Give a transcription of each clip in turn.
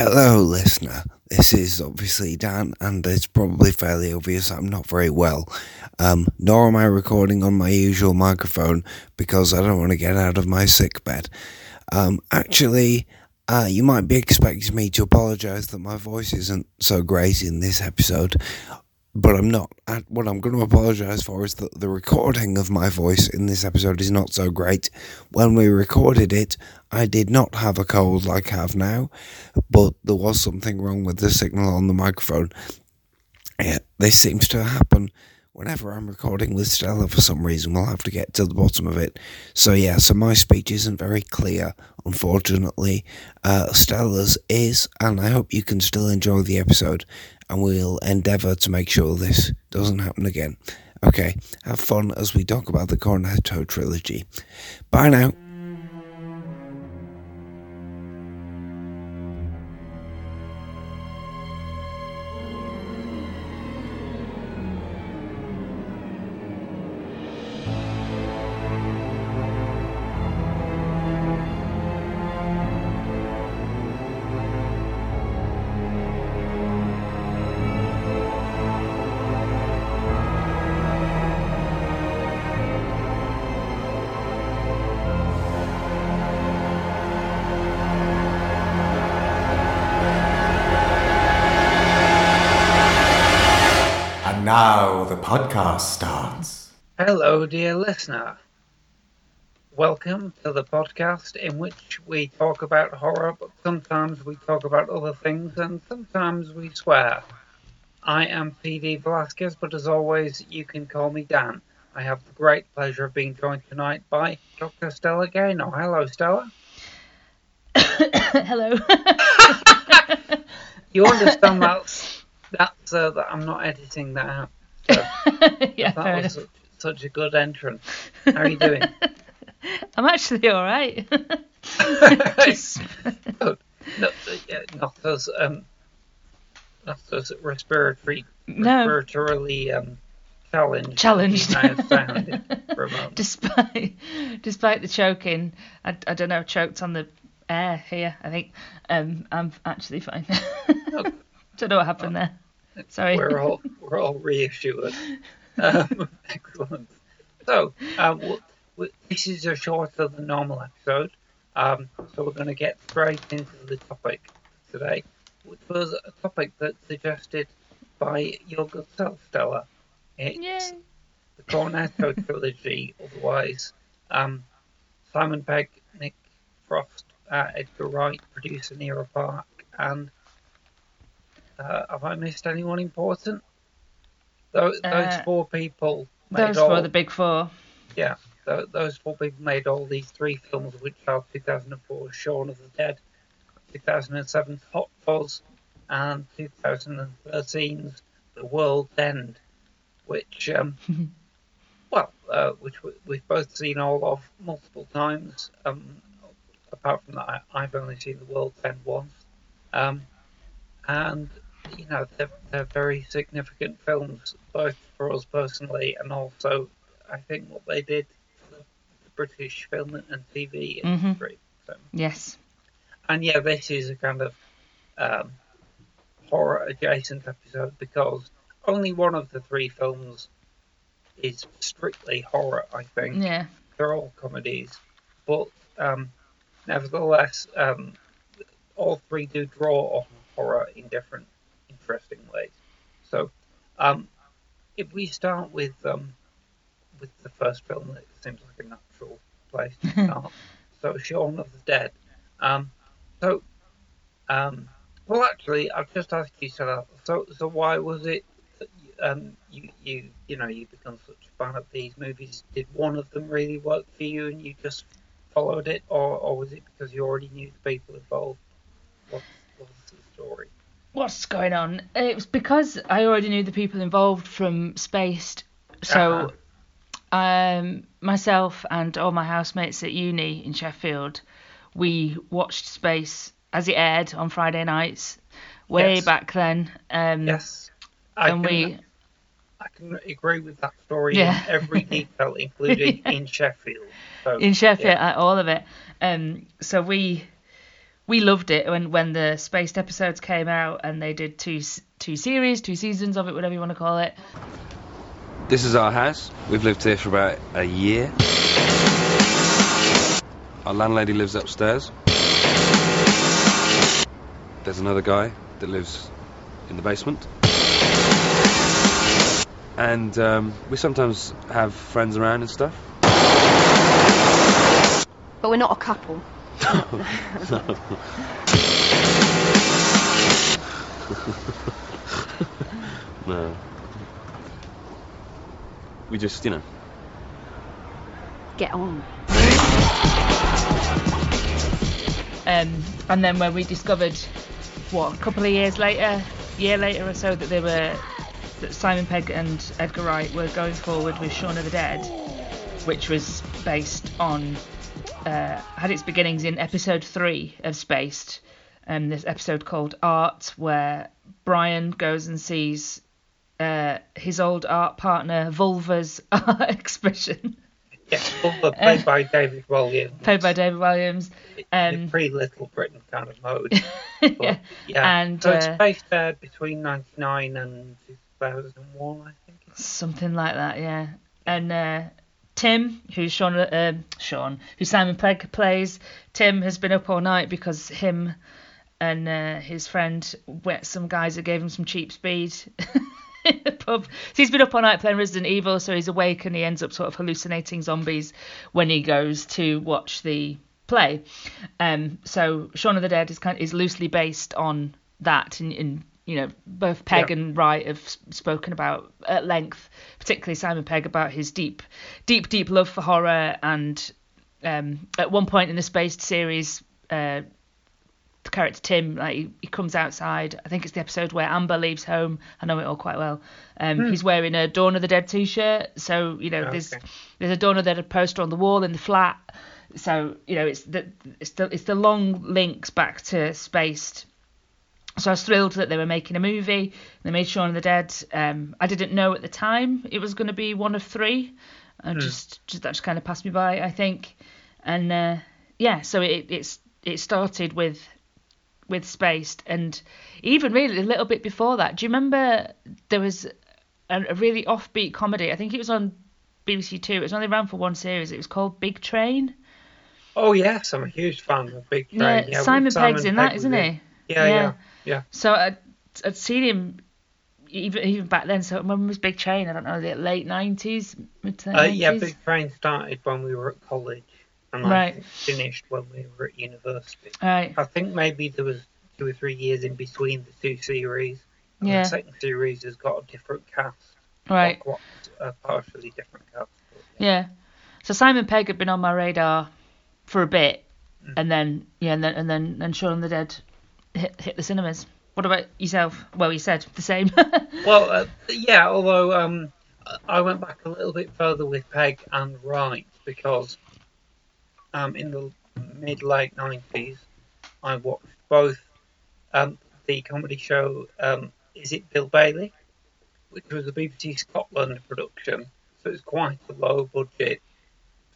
Hello, listener. This is obviously Dan, and it's probably fairly obvious I'm not very well. Um, nor am I recording on my usual microphone because I don't want to get out of my sick bed. Um, actually, uh, you might be expecting me to apologise that my voice isn't so great in this episode, but I'm not. What I'm going to apologise for is that the recording of my voice in this episode is not so great. When we recorded it, I did not have a cold like I have now, but there was something wrong with the signal on the microphone. Yeah, this seems to happen whenever I'm recording with Stella for some reason, we'll have to get to the bottom of it. So, yeah, so my speech isn't very clear, unfortunately. Uh, Stella's is, and I hope you can still enjoy the episode, and we'll endeavour to make sure this doesn't happen again. Okay, have fun as we talk about the Cornetto trilogy. Bye now. Dear listener. Welcome to the podcast in which we talk about horror, but sometimes we talk about other things and sometimes we swear. I am PD Velasquez, but as always, you can call me Dan. I have the great pleasure of being joined tonight by Dr. Stella Gaynor. Hello, Stella. Hello. You understand that, that's, uh, that I'm not editing that out. So yeah, that fair was enough. Such, a good entrance. How are you doing? I'm actually all right. Oh, no, yeah, not as um, not as respiratory, No. respiratorily um, challenged. Challenged. You may have sounded for a moment. despite despite the choking, I, I don't know, choked on the air here. I think um, I'm actually fine. don't know what happened there. Sorry. We're all we're all reassured. Um, excellent. So, um, w w this is a shorter than normal episode. Um, so we're going to get straight into the topic today, which was a topic that's suggested by your good self, Stella. It's Yay. the Cornetto trilogy, otherwise um, Simon Pegg, Nick Frost, uh, Edgar Wright, producer Nira Park, and uh, have I missed anyone important? Those, those Uh, four people made Those all, were the big four. yeah, tho- those four people made all these three films, which are 2004 Shaun of the Dead, 2007's Hot Fuzz, and 2013's The World's End, which, um, well, uh, which we- we've both seen all of multiple times. Um, apart from that, I've only seen The World's End once. Um, and, you know, they're, they're very significant films, both for us personally and also, I think, what they did for the British film and TV Mhm. industry. So, Yes. and yeah, this is a kind of um, horror adjacent episode because only one of the three films is strictly horror, I think. Yeah. They're all comedies, but um, nevertheless, um, all three do draw on horror in different, interesting ways. So, um, if we start with um, with the first film, it seems like a natural place to start. so, Shaun of the Dead. Um, so, um, well, actually, I've just asked you, Sarah. So, so why was it um, you, you, you know, you become such a fan of these movies? Did one of them really work for you, and you just followed it, or, or was it because you already knew the people involved? What's, what's the story? What's going on? It was because I already knew the people involved from Spaced. So, um, myself and all my housemates at uni in Sheffield, we watched Spaced as it aired on Friday nights, way Yes. back then. Um, Yes, I and can, we, I can agree with that story Yeah. in every detail, including in Sheffield. So, in Sheffield, yeah. uh, all of it. Um, so we we loved it when when the spaced episodes came out and they did two two series, two seasons of it, whatever you want to call it. This is our house. We've lived here for about a year. Our landlady lives upstairs. There's another guy that lives in the basement. And um, we sometimes have friends around and stuff. But we're not a couple. No. We just, you know, Get on. Um, and then when we discovered, what, a couple of years later, year later or so, that they were, that Simon Pegg and Edgar Wright were going forward with Shaun of the Dead, which was based on, uh, had its beginnings in episode three of Spaced. Um, this episode called Art, where Brian goes and sees uh, his old art partner Vulva's art exhibition, Yes, Butler played by David Walliams. played by David Walliams. in Um, pretty Little Britain kind of mode. But, yeah. yeah. And, so it's uh, based there between 99 and 2001, I think. Something like that, yeah. And uh, Tim, who's Sean, uh, Sean, who Simon Pegg plays, Tim has been up all night because him and uh, his friend, wet some guys that gave him some cheap speed pub. So he's been up all night playing Resident Evil, so he's awake and he ends up sort of hallucinating zombies when he goes to watch the play. Um, so Shaun of the Dead is kind is loosely based on that, and, and you know both Pegg Yeah. and Wright have spoken about at length, particularly Simon Pegg about his deep, deep, deep love for horror, and um, at one point in the Spaced series. Uh, the character Tim, like he, he comes outside. I think it's the episode where Amber leaves home. I know it all quite well. Um, He's wearing a Dawn of the Dead t-shirt, so you know there's Okay. there's a Dawn of the Dead poster on the wall in the flat. So you know it's the it's the it's the long links back to Spaced. So I was thrilled that they were making a movie. They made Shaun of the Dead. Um, I didn't know at the time it was going to be one of three. I just, just that just kind of passed me by, I think. And uh, yeah, so it it's it started with with Spaced, and even really a little bit before that. Do you remember there was a, a really offbeat comedy? I think it was on BBC Two. It was only ran for one series. It was called Big Train. Oh, yes, I'm a huge fan of Big Train. Yeah, Yeah, with Simon Pegg's in that, Pegg isn't he? Yeah, yeah, yeah. So I'd, I'd seen him even even back then. So when was Big Train? I don't know, the late nineties, mid Uh, yeah, 90s? Big Train started when we were at college, and I Right. finished when we were at university. Right. I think maybe there was two or three years in between the two series. And Yeah. The second series has got a different cast. Right. Quite a partially different cast. Yeah. So Simon Pegg had been on my radar for a bit, Mm. and then yeah, and then and then then Shaun the Dead hit hit the cinemas. What about yourself? Well, you said the same. Well, uh, yeah, although um, I went back a little bit further with Pegg and Wright because um, in the mid late 90s, I watched both um, the comedy show um, Is It Bill Bailey, which was a BBC Scotland production, so it's quite a low budget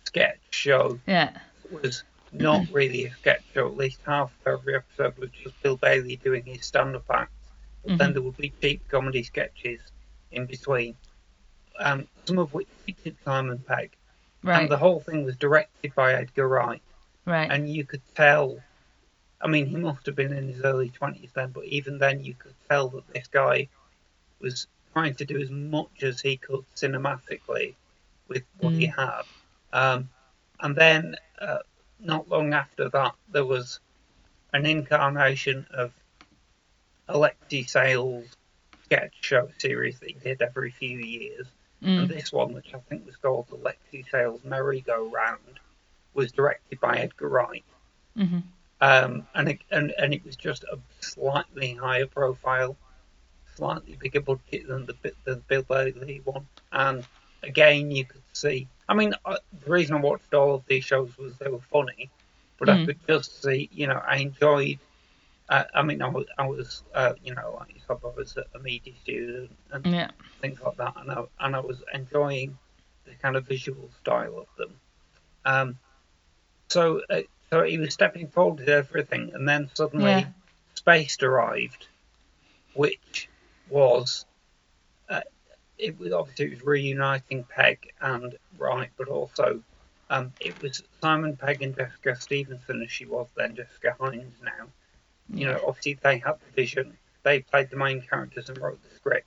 sketch show. yeah. It was not really a sketch show, at least half of every episode was just Bill Bailey doing his stand up act. But then there would be cheap comedy sketches in between, um, some of which featured Simon Pegg. Right. And the whole thing was directed by Edgar Wright. right. And you could tell, I mean, he must have been in his early 20s then, but even then you could tell that this guy was trying to do as much as he could cinematically with what he had. Um, and then, uh, not long after that, there was an incarnation of Alexei Sayle's sketch show series that he did every few years. And this one, which I think was called Alexei Sayle's Merry-Go-Round, was directed by Edgar Wright. Mhm. Um, and, it, and, and it was just a slightly higher profile, slightly bigger budget than the, Bi- the Bill Bailey one. And again, you could see. I mean, uh, the reason I watched all of these shows was they were funny, but I could just see, you know, I enjoyed. Uh, I mean, I was, I was uh, you know, like yourself, I was a media student and Yeah. things like that, and I, and I was enjoying the kind of visual style of them. Um, so uh, so he was stepping forward with everything, and then suddenly Yeah. Spaced arrived, which was uh, it was obviously it was reuniting Pegg and Wright, but also um, it was Simon Pegg and Jessica Stevenson as she was then Jessica Hynes now. You know, obviously they had the vision, they played the main characters and wrote the script.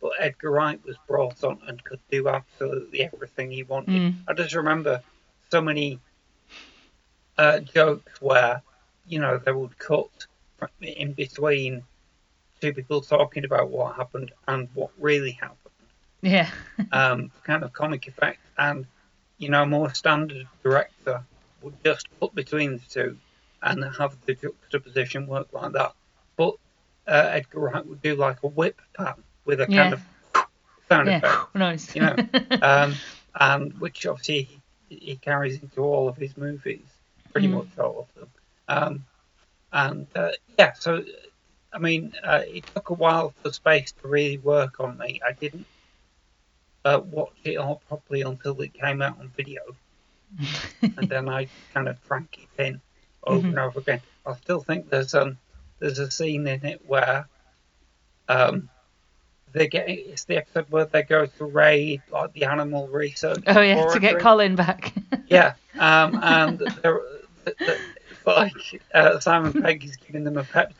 But Edgar Wright was brought on and could do absolutely everything he wanted. Mm. I just remember so many uh, jokes where, you know, they would cut in between two people talking about what happened and what really happened Yeah. um, kind of comic effect, and you know, a more standard director would just put between the two and have the juxtaposition work like that. But uh, Edgar Wright would do like a whip pan with a Yeah. kind of sound yeah. effect, nice. you know, um, and which obviously he, he carries into all of his movies, pretty Mm. much all of them. Um, and uh, yeah, so I mean, uh, it took a while for Spaced to really work on me. I didn't uh, watch it all properly until it came out on video, and then I kind of drank it in over and over again. I still think there's um there's a scene in it where um they get it's the episode where they go to raid like the animal research. oh yeah, to get. Colin back. Yeah, um, and they're, they're, like uh, Simon Pegg is giving them a pep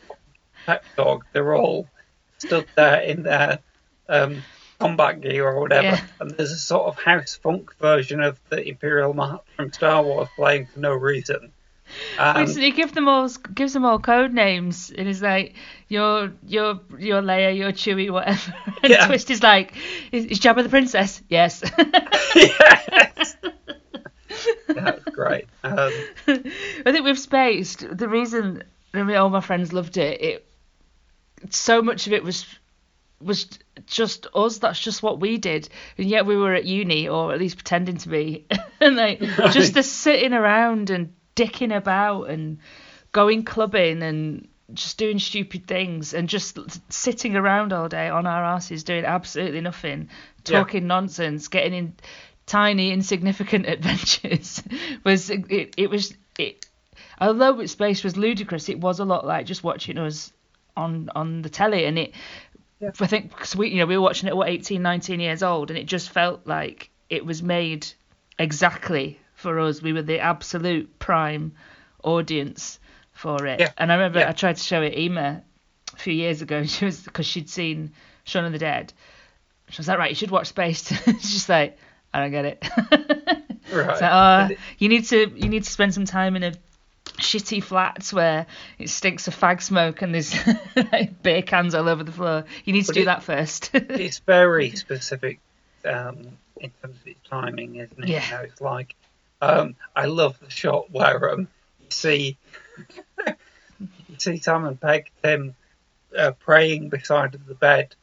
pep talk. They're all stood there in their um, combat gear or whatever, Yeah. and there's a sort of house funk version of the Imperial March from Star Wars playing for no reason. Um, he gives them all gives them all code names, and he's like, "Your your your Leia, your Chewie, whatever." And Yeah. Twist is like, "Is, is Jabba the princess?" Yes. yes. That's great. Um, I think with Spaced, the reason I mean, all my friends loved it, it so much of it was was just us. That's just what we did, and yet we were at uni, or at least pretending to be, and like just the sitting around and dicking about and going clubbing and just doing stupid things and just sitting around all day on our asses doing absolutely nothing, Yeah. talking nonsense, getting in tiny insignificant adventures was it, it was it although its space was ludicrous it was a lot like just watching us on on the telly and it Yeah. I think because we you know we were watching it at what 18 19 years old and it just felt like it was made exactly for us we were the absolute prime audience for it Yeah. and I remember Yeah. I tried to show it Emma a few years ago she was because she'd seen Shaun of the Dead she was like right you should watch Spaced she's just like I don't get it right. so, uh, you need to you need to spend some time in a shitty flats where it stinks of fag smoke and there's like, beer cans all over the floor. You need to But do it- that first. it's very specific um, in terms of its timing, isn't it? Yeah. You know, it's like um, I love the shot where um, you see you see Simon Pegg Tim uh, praying beside the bed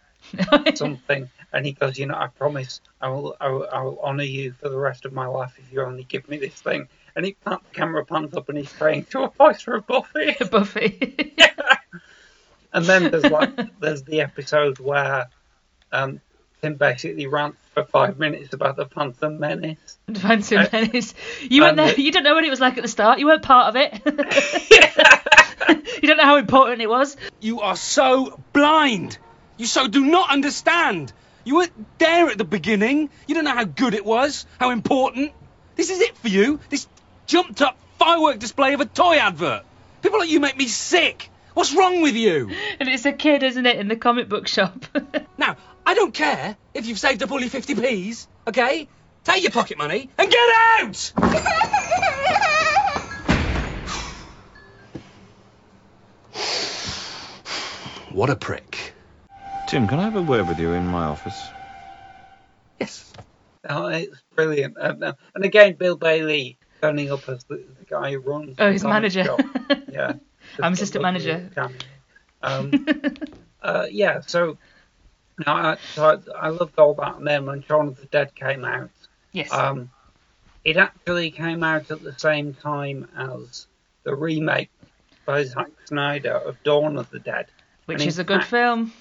something, and he goes, "You know, I promise I will, I will, I will honor you for the rest of my life if you only give me this thing." And he pans, the camera pans up, and he's praying to a poster of Buffy. Buffy. yeah. And then there's like there's the episode where um, Tim basically rants for five minutes about the Phantom Menace. Phantom Uh, Menace. You weren't there. the- You don't know what it was like at the start. You weren't part of it. you don't know how important it was. You are so blind. You so do not understand. You weren't there at the beginning. You don't know how good it was, how important. This is it for you. This jumped up firework display of a toy advert. People like you make me sick. What's wrong with you? And it's a kid, isn't it, in the comic book shop? Now, I don't care if you've saved up all your 50p's, okay? Take your pocket money and get out! what a prick. Tim, can I have a word with you in my office? Yes. Oh, it's brilliant. Um, and again, Bill Bailey turning up as the, the guy who runs. oh, his manager. Yeah. I'm assistant manager. Um, uh, yeah, so, no, I, so I, I loved all that. And then when Shaun of the Dead came out, yes. Um, it actually came out at the same time as the remake by Zack Snyder of Dawn of the Dead. Which is a good fact- film.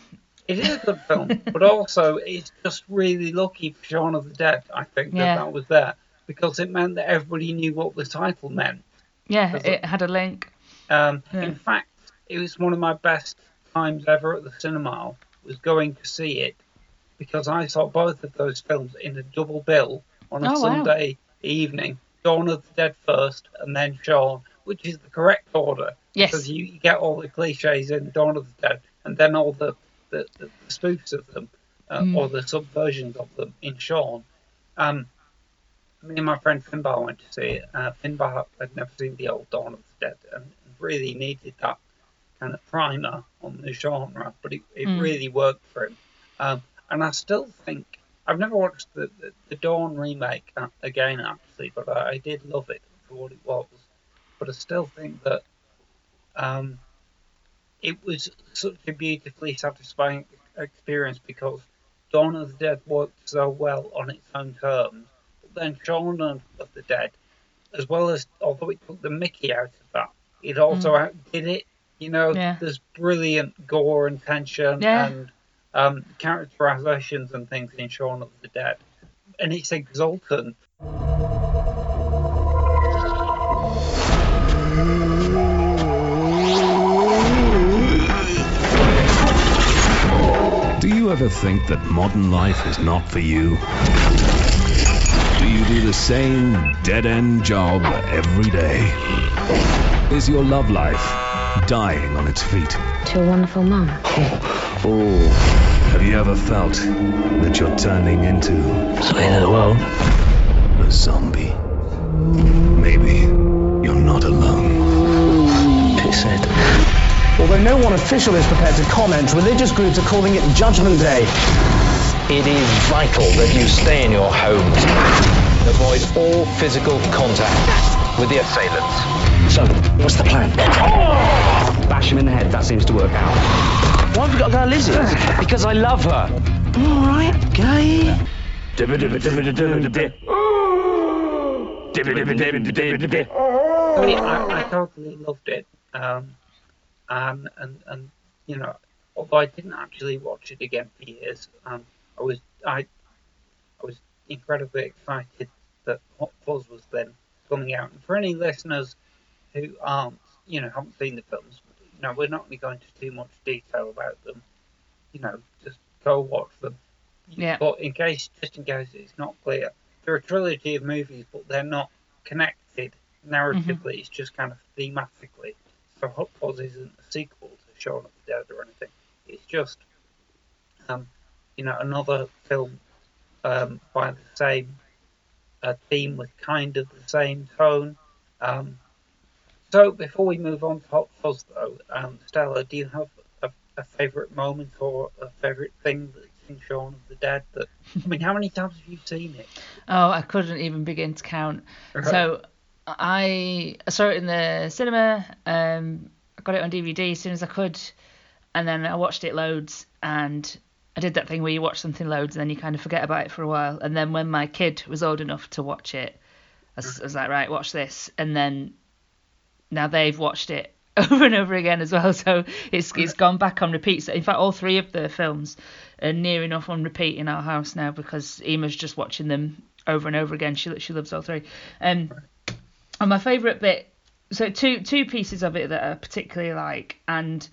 It is a good film, but also it's just really lucky for Shaun of the Dead, I think, Yeah. that that was there because it meant that everybody knew what the title meant. Yeah, it had a link. Um, Yeah. In fact, it was one of my best times ever at the cinema was going to see it because I saw both of those films in a double bill on a Oh, wow. Sunday evening. Dawn of the Dead first, and then Shaun, which is the correct order. Yes. Because you, you get all the cliches in Dawn of the Dead, and then all the, the, the, spoofs of them, uh, Mm. or the subversions of them in Shaun. Um, me and my friend Finbar went to see it. Uh, Finbar had never seen the old Dawn of the Dead and really needed that kind of primer on the genre, but it, it Mm. really worked for him. Um, and I still think I've never watched the, the, the Dawn remake uh, again, actually, but I, I did love it for what it was. But I still think that um, it was such a beautifully satisfying experience because Dawn of the Dead worked so well on its own terms. But then Shaun of of the Dead, as well as although it took the Mickey out of that, it also outdid it. You know, Yeah. there's brilliant gore and tension Yeah. and um, characterizations and things in Shaun of the Dead, and it's exultant. Do you ever think that modern life is not for you? Do you do the same dead end job every day? Is your love life dying on its feet? To a wonderful mum. Oh. Or have you ever felt that you're turning into well, a zombie? Maybe you're not alone. Pissed. Although no one official is prepared to comment, religious groups are calling it Judgment Day. It is vital that you stay in your homes. Avoid all physical contact with the assailants. So, what's the plan? Bash him in the head, that seems to work out. Why have we got to go to Lizzie? Because I love her. Alright, okay. I, mean, I, I totally loved it. Um, and, and and you know, although I didn't actually watch it again for years, um, I was I I was incredibly excited that Hot Fuzz was then coming out. And for any listeners who aren't, you know, haven't seen the films, you know, we're not going to go into too much detail about them. You know, just go watch them. Yeah. But in case, just in case it's not clear, they're a trilogy of movies, but they're not connected narratively. It's just kind of thematically. So Hot Fuzz isn't a sequel to Shaun of the Dead or anything. It's just, um, you know, another film um, by the same uh, theme with kind of the same tone. Um, so before we move on to Hot Fuzz, though, um, Stella, do you have a, a favourite moment or a favourite thing that's in Shaun of the Dead? That I mean, how many times have you seen it? Oh, I couldn't even begin to count. Right. So I I saw it in the cinema. Um, I got it on DVD as soon as I could, and then I watched it loads. And I did that thing where you watch something loads and then you kind of forget about it for a while. And then when my kid was old enough to watch it, I was, I was like, right, watch this. And then now they've watched it over and over again as well. So it's it's gone back on repeat. So in fact, all three of the films are near enough on repeat in our house now because Emma's just watching them over and over again. She she loves all three. Um, and my favourite bit, so two two pieces of it that are particularly like, and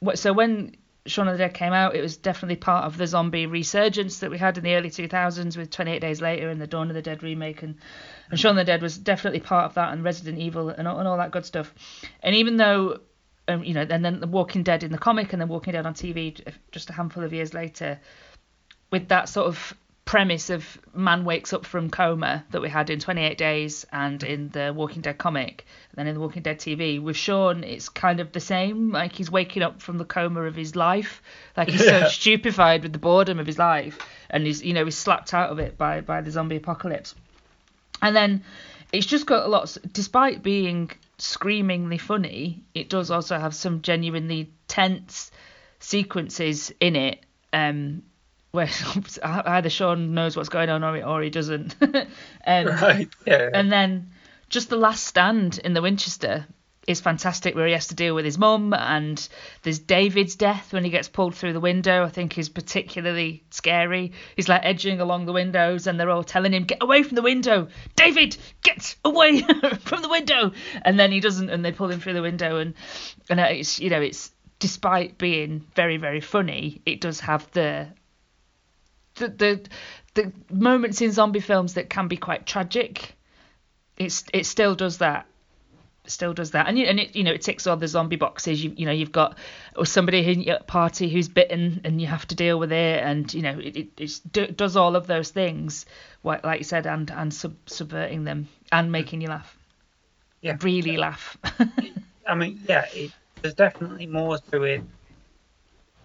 what so when Shaun of the Dead came out, it was definitely part of the zombie resurgence that we had in the early 2000s with 28 Days Later and the Dawn of the Dead remake, and, and Shaun of the Dead was definitely part of that, and Resident Evil and all, and all that good stuff. And even though, um, you know, and then The Walking Dead in the comic, and then Walking Dead on TV just a handful of years later, with that sort of premise of man wakes up from coma that we had in 28 days and in the Walking Dead comic, and then in the Walking Dead TV. With Sean, it's kind of the same. Like he's waking up from the coma of his life, like he's Yeah. so stupefied with the boredom of his life, and he's you know he's slapped out of it by by the zombie apocalypse. And then it's just got a lot. Despite being screamingly funny, it does also have some genuinely tense sequences in it. Um, where either Sean knows what's going on or he, or he doesn't. um, Right, yeah. And then just the last stand in the Winchester is fantastic, where he has to deal with his mum, and there's David's death when he gets pulled through the window. I think is particularly scary. He's like edging along the windows, and they're all telling him, "Get away from the window, David! Get away from the window!" And then he doesn't, and they pull him through the window, and and it's you know it's despite being very very funny, it does have the the the, the moments in zombie films that can be quite tragic. It's it still does that still does that, and you, and it you know it ticks all the zombie boxes. You you know you've got or somebody in your party who's bitten, and you have to deal with it, and you know it, it, it does all of those things, like you said, and and sub, subverting them and making you laugh. Yeah, really laugh. I mean, yeah, it, there's definitely more to it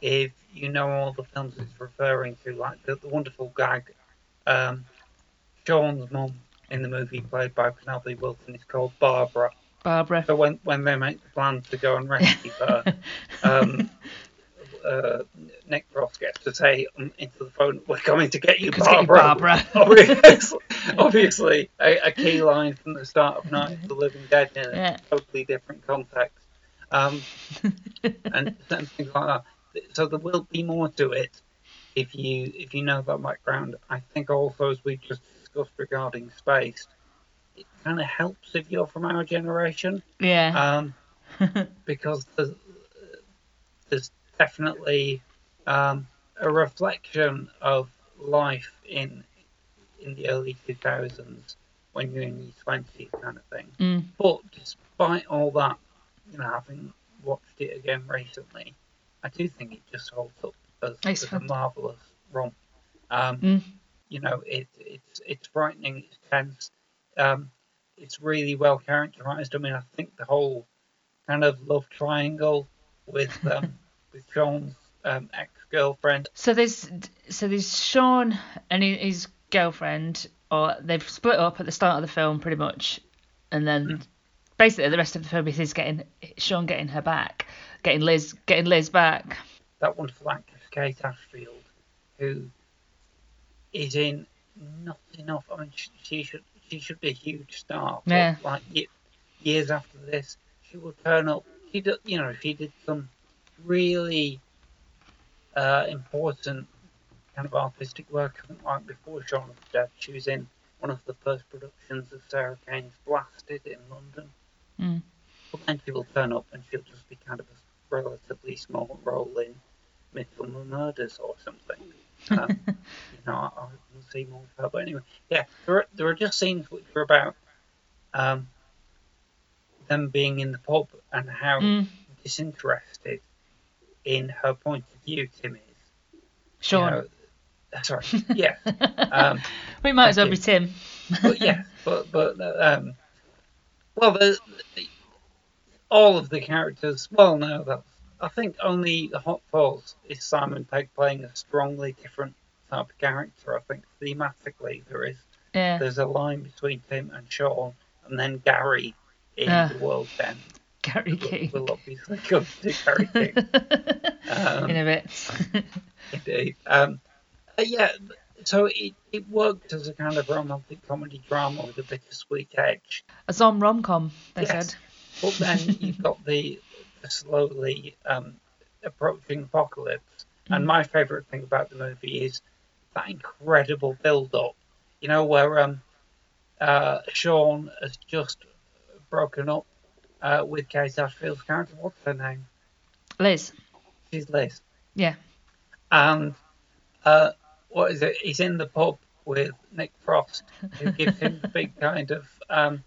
if you know all the films it's referring to, like the, the wonderful gag. Um, Sean's mum in the movie, played by Penelope Wilton is called Barbara. Barbara. So when when they make the plan to go and rescue her, um, uh, Nick Frost gets to say into the phone, "We're coming to get you, Barbara." Barbara. obviously, obviously a, a, key line from the start of Night of the Living Dead in a yeah. totally different context, um, and, and things like that. So there will be more to it if you if you know that background. I think also as we just discussed regarding space it kind of helps if you're from our generation. Yeah. Um, because there's, there's definitely um, a reflection of life in in the early 2000s when you're in your 20s, kind of thing. Mm. But despite all that, you know, having watched it again recently, I do think it just holds up as, as a marvelous romp. Um, mm. You know, it, it's it's frightening, it's tense um, it's really well characterized. I mean, I think the whole kind of love triangle with um, with Sean's um, ex girlfriend. So there's so there's Sean and his girlfriend, or they've split up at the start of the film pretty much, and then mm. basically the rest of the film is getting Sean getting her back, getting Liz getting Liz back. That wonderful actress Kate Ashfield, who is in not enough. I mean, she, she should she should be a huge star. Yeah. Like years after this, she will turn up. She did, you know, she did some really uh, important kind of artistic work. I think like before the Dead, she was in one of the first productions of Sarah Kane's Blasted in London. Mm. But then she will turn up and she'll just be kind of a relatively small role in Midsomer Murders or something. Um, you know, I, I will see more of her. But anyway, yeah, there are, there are just scenes which are about um, them being in the pub and how mm. disinterested in her point of view Tim is. Sure. You know, sorry. Yeah. Um, we might as well be Tim. but yeah, but but um, well, the, the, all of the characters. Well, no, that's I think only the Hot Fuzz is Simon Pegg playing a strongly different type of character. I think thematically there is yeah. there's a line between Tim and Sean, and then Gary in uh, the World End. Gary King. We'll obviously come to Gary King um, in a bit. indeed. Um, uh, yeah, so it, it worked as a kind of romantic comedy drama with a bittersweet edge. A zom rom com, they yes. said. But then you've got the slowly um, approaching apocalypse. Mm. And my favourite thing about the movie is that incredible build-up. You know, where um, uh, Sean has just broken up uh, with Kate Ashfield's character. What's her name? Liz. She's Liz. Yeah. And uh, what is it? He's in the pub with Nick Frost, who gives him the big kind of um,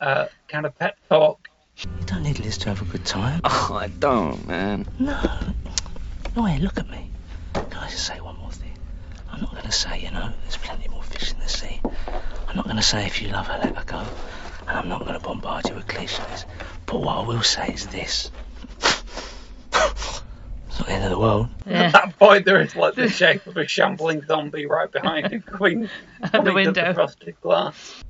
uh, kind of pep talk you don't need Liz to have a good time. Oh, I don't, man. No. No, hey, look at me. Can I just say one more thing? I'm not going to say, you know, there's plenty more fish in the sea. I'm not going to say if you love her, let her go. And I'm not going to bombard you with cliches. But what I will say is this. It's not the end of the world. Yeah. At that point, there is like the shape of a shambling zombie right behind him, queen, At the window. the frosted glass.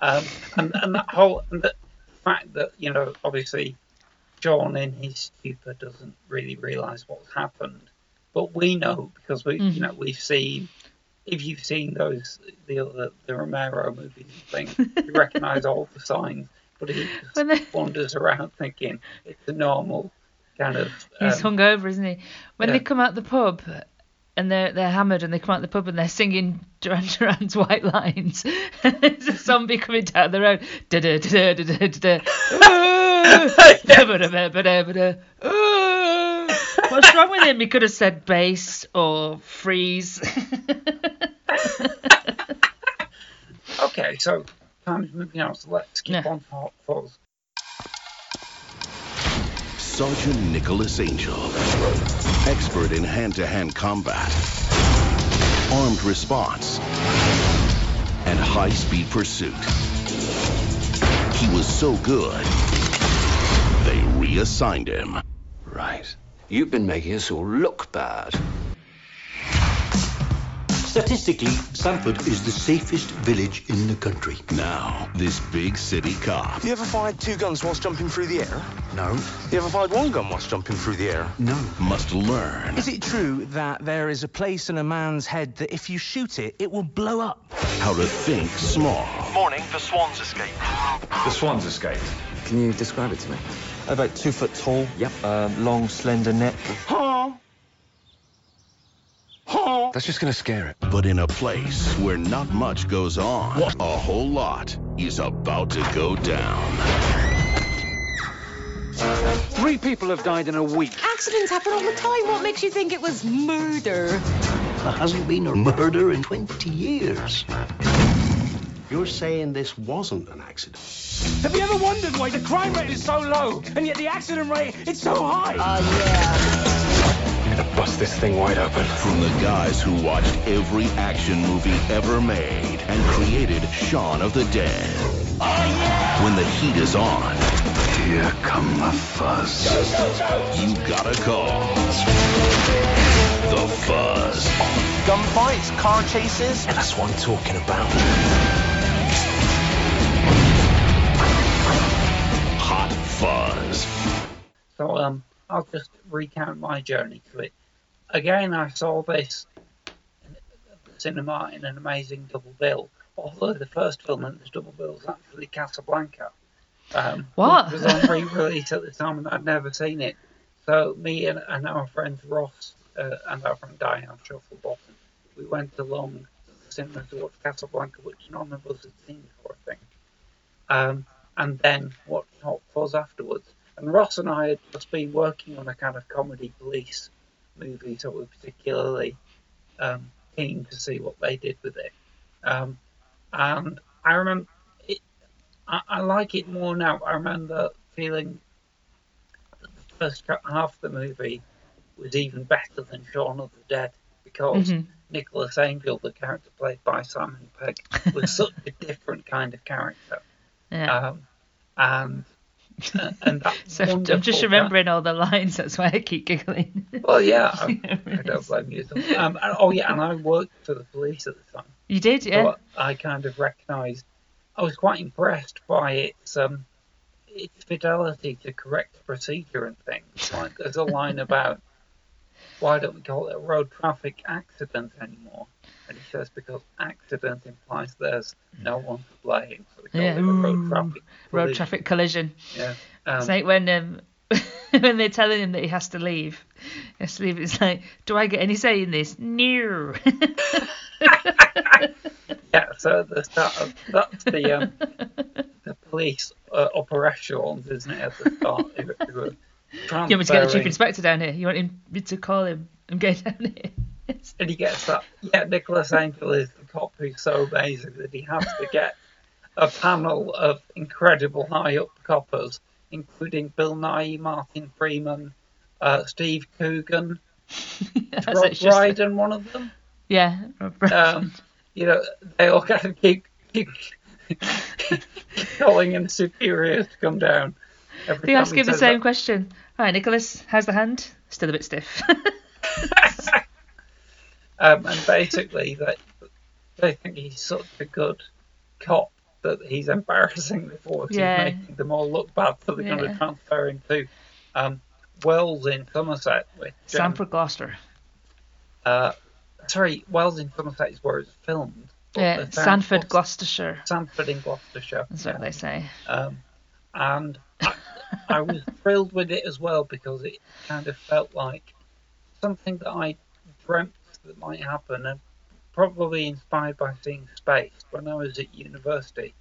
Um, and, and that whole and the fact that you know, obviously, John in his stupor, doesn't really realise what's happened. But we know because we, Mhm. you know, we've seen. If you've seen those the other the Romero movies and things, you recognise all the signs. But he just they- wanders around thinking it's a normal kind of. He's um, hungover, isn't he? When yeah. they come out the pub and they're they're hammered and they come out of the pub and they're singing Duran Duran's White Lines, there's a zombie coming down the road. Da da da da da da da. What's wrong with him? He could have said bass or freeze. Okay, so time's moving on, so let's keep on to Hot Fuzz. Sergeant Nicholas Angel, expert in hand-to-hand combat, armed response, and high-speed pursuit. He was so good, they reassigned him. Right. You've been making us all look bad. Statistically, Sanford is the safest village in the country. Now, this big city cop You ever fired two guns whilst jumping through the air? No. You ever fired one gun whilst jumping through the air? No. must learn Is it true that there is a place in a man's head that if you shoot it, it will blow up? how to think small. Morning, the swans escaped. The swans escaped. Can you describe it to me? About two foot tall. Yep. Uh, long, slender neck. That's just gonna scare it. But in a place where not much goes on, what? a whole lot is about to go down. Three people have died in a week. Accidents happen all the time. What makes you think it was murder? There hasn't been a murder in 20 years. You're saying this wasn't an accident? Have you ever wondered why the crime rate is so low and yet the accident rate is so high? Ah, I'm gonna bust this thing wide open. From the guys who watched every action movie ever made and created Shaun of the Dead. When the heat is on, here come the fuzz. You gotta call the fuzz. Gunfights, car chases. And that's what I'm talking about. Hot Fuzz. So um, I'll just recount my journey to it. Again, I saw this in the cinema in an amazing double bill. Although the first film in this double bill was actually Casablanca. Um, What? It was on re-release at the time, and I'd never seen it. So me and, and our friends Ross uh, and our friend Diane Shufflebottom, we went along to the cinema to watch Casablanca, which none of us had seen before, I think. Um, and then watched Hot Fuzz afterwards. And Ross and I had just been working on a kind of comedy police movie, so we were particularly um, keen to see what they did with it. Um, and I remember it. I, I like it more now. I remember feeling that the first half of the movie was even better than Shaun of the Dead because Mhm. Nicholas Angel, the character played by Simon Pegg, was such a different kind of character. Yeah. Um, and and So I'm just remembering all the lines. That's why I keep giggling. Well, yeah, I, I don't blame you. Um, and, oh, yeah, and I worked for the police at the time. You did, yeah. So I kind of recognised. I was quite impressed by its um, its fidelity to correct procedure and things. Like there's a line about why don't we call it a road traffic accident anymore? And he says because accident implies there's no one to blame, so we call Yeah. it a road traffic. Road collision. traffic collision. Yeah. Um, it's like when um, when they're telling him that he has to leave. He has to leave. It's like, do I get any say in this? No. Yeah, so there's that. That's the um, the police uh, operations, isn't it? At the start, who are you want me to get the chief inspector down here? You want him me to call him and get down here? and he gets that. Yeah, Nicholas Angel is the cop who's so amazing that he has to get a panel of incredible high up coppers, including Bill Nighy, Martin Freeman, uh, Steve Coogan, So Rob it's just- Brydon, one of them. Yeah. Um, you know, they all kind of keep, keep calling in superiors to come down. Every They time ask him the same that. question. Hi, Nicholas. How's the hand? Still a bit stiff. Um, and basically, they, they think he's such a good cop that he's embarrassing the force. Yeah. He's making them all look bad, so they're going Yeah. to transfer him to um, Wells in Somerset. Which, um, Gloucester. Uh, sorry, Wells in Somerset is where it's filmed. Yeah, town- Sanford Gloucestershire. Sanford in Gloucestershire. That's what they say. Um, and I, I was thrilled with it as well because it kind of felt like something that I dreamt that might happen and probably inspired by seeing Spaced when I was at university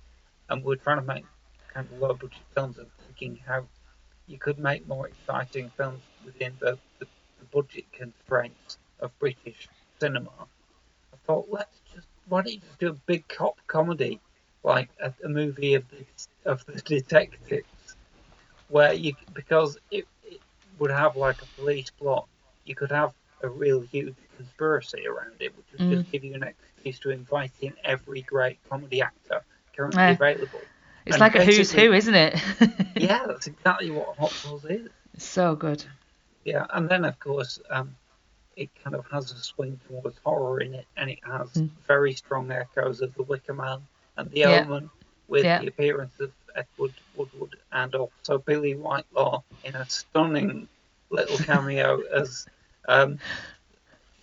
and we were trying to make kind of low budget films and thinking how you could make more exciting films within the, the, the budget constraints of British cinema. I thought, let's just, why don't you just do a big cop comedy like a, a movie of the, of the detectives where you because it, it would have like a police plot you could have a real huge conspiracy around it which would Mm. just give you an excuse to invite in every great comedy actor currently Yeah. available It's And like a who's who, isn't it? yeah that's exactly what hot fuzz is so good. yeah and then of course um it kind of has a swing towards horror in it and it has Mm. very strong echoes of the wicker man and the Yeah. omen with Yeah. the appearance of Edward Woodward and also Billie Whitelaw in a stunning little cameo as um,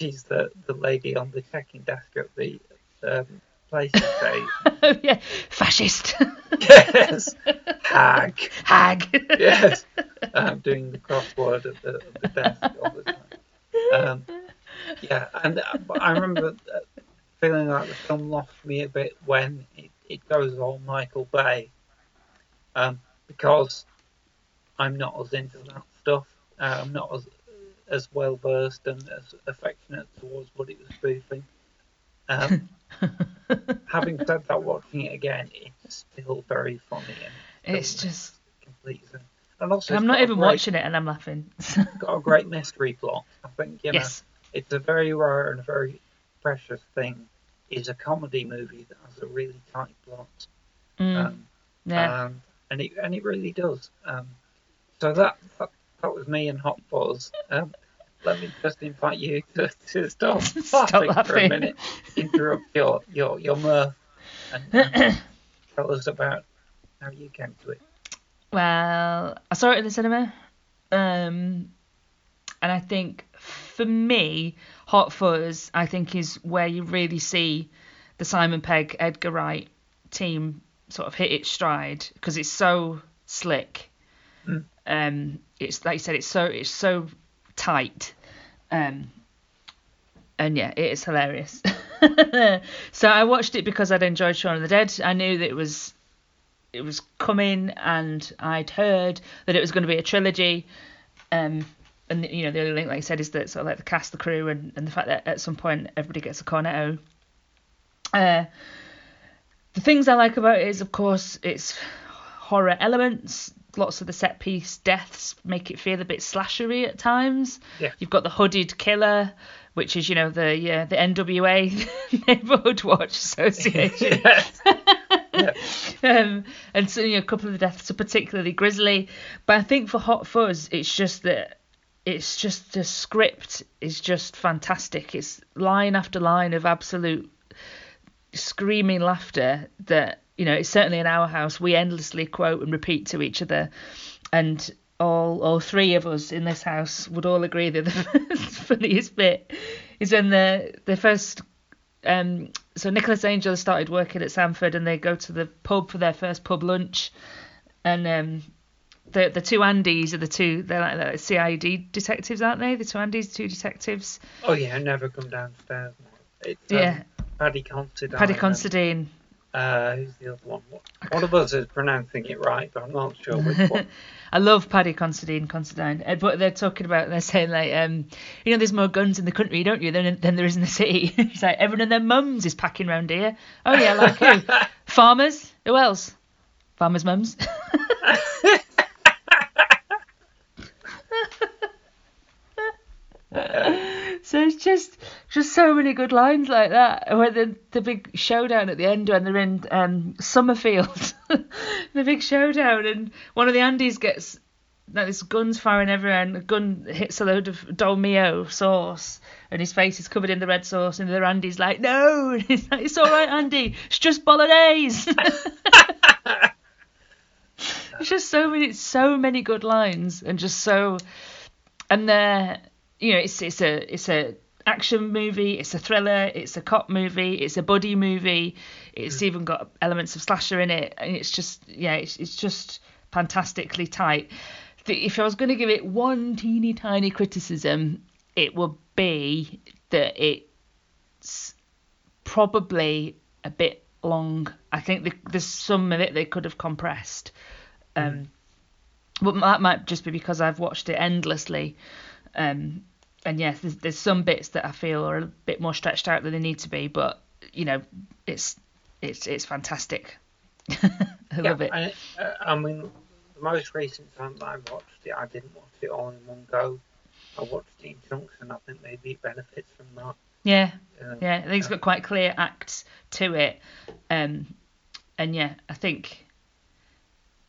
she's the, the lady on the checking desk at the um, place he stays. yeah, fascist. yes, hag. Hag. yes, um, doing the crossword at the, at the desk all the time. Um, yeah, and uh, I remember uh, feeling like the film lost me a bit when it, it goes all Michael Bay, um, because I'm not as into that stuff. Uh, I'm not as as well versed and as affectionate towards what it was spoofing. Um, having said that, watching it again, it's still very funny and It's just. complete. sense. And also, I'm not even great- watching it and I'm laughing. got a great mystery plot. I think you know, Yes. it's a very rare and a very precious thing. Is a comedy movie that has a really tight plot. Mm. Um, yeah. um, and it and it really does. Um, so that, that that was me and Hot Fuzz. Um, let me just invite you to, to stop, Stop laughing, for a minute, interrupt your your your mirth, and, and tell us about how you came to it. Well, I saw it in the cinema, um, and I think for me, Hot Fuzz, I think is where you really see the Simon Pegg, Edgar Wright team sort of hit its stride because it's so slick. Mm. Um, it's like you said, it's so it's so tight. Um, and yeah, it is hilarious. so I watched it because I'd enjoyed Shaun of the Dead. I knew that it was it was coming, and I'd heard that it was going to be a trilogy. Um, and you know the only link, like I said, is that sort of like the cast, the crew, and, and the fact that at some point everybody gets a cornetto. Uh, the things I like about it is, of course, it's horror elements. Lots of the set piece deaths make it feel a bit slashery at times. Yeah. You've got the hooded killer, which is you know the uh, the NWA Neighborhood Watch Association. um, and so you know, a couple of the deaths are particularly grisly. But I think for Hot Fuzz, it's just that it's just the script is just fantastic. It's line after line of absolute screaming laughter that you know it's certainly in our house we endlessly quote and repeat to each other and all all three of us in this house would all agree that the funniest bit is when the the first um so Nicholas Angel started working at Sandford and they go to the pub for their first pub lunch and um the the two Andys are the two they're like the CID detectives aren't they the two Andys two detectives Oh yeah, never come downstairs. It's, um, Yeah. Paddy Considine. Paddy Considine Uh, who's the other one? One of us is pronouncing it right, but I'm not sure which one. I love Paddy Considine, Considine. Uh, But they're talking about, they're saying like, um, you know, there's more guns in the country, don't you, than, than there is in the city. it's like, everyone and their mums is packing round here. Oh yeah, like who? Farmers? Who else? Farmers' mums. so it's just just so many good lines like that. When the the big showdown at the end when they're in um, Somerfield, the big showdown, and one of the Andys gets like this gun's firing everywhere, and the gun hits a load of Dolmio sauce, and his face is covered in the red sauce, and the other Andy's like, no, and he's like, it's all right, Andy, it's just bolognese. It's just so many, so many good lines, and just so, and they're, you know, it's it's a it's a action movie, it's a thriller, it's a cop movie, it's a buddy movie, it's even got elements of slasher in it, and it's just yeah, it's it's just fantastically tight. The- If I was going to give it one teeny tiny criticism, it would be that it's probably a bit long. I think the, there's some of it they could have compressed. Um, but that might just be because I've watched it endlessly. Um, and yes, there's, there's some bits that I feel are a bit more stretched out than they need to be. But you know, it's it's it's fantastic. I love it. I, I mean, the most recent time that I watched it, I didn't watch it all in one go. I watched it in chunks, and I think maybe it benefits from that. Yeah, Uh, yeah. I think it's got quite clear acts to it, um, and yeah, I think,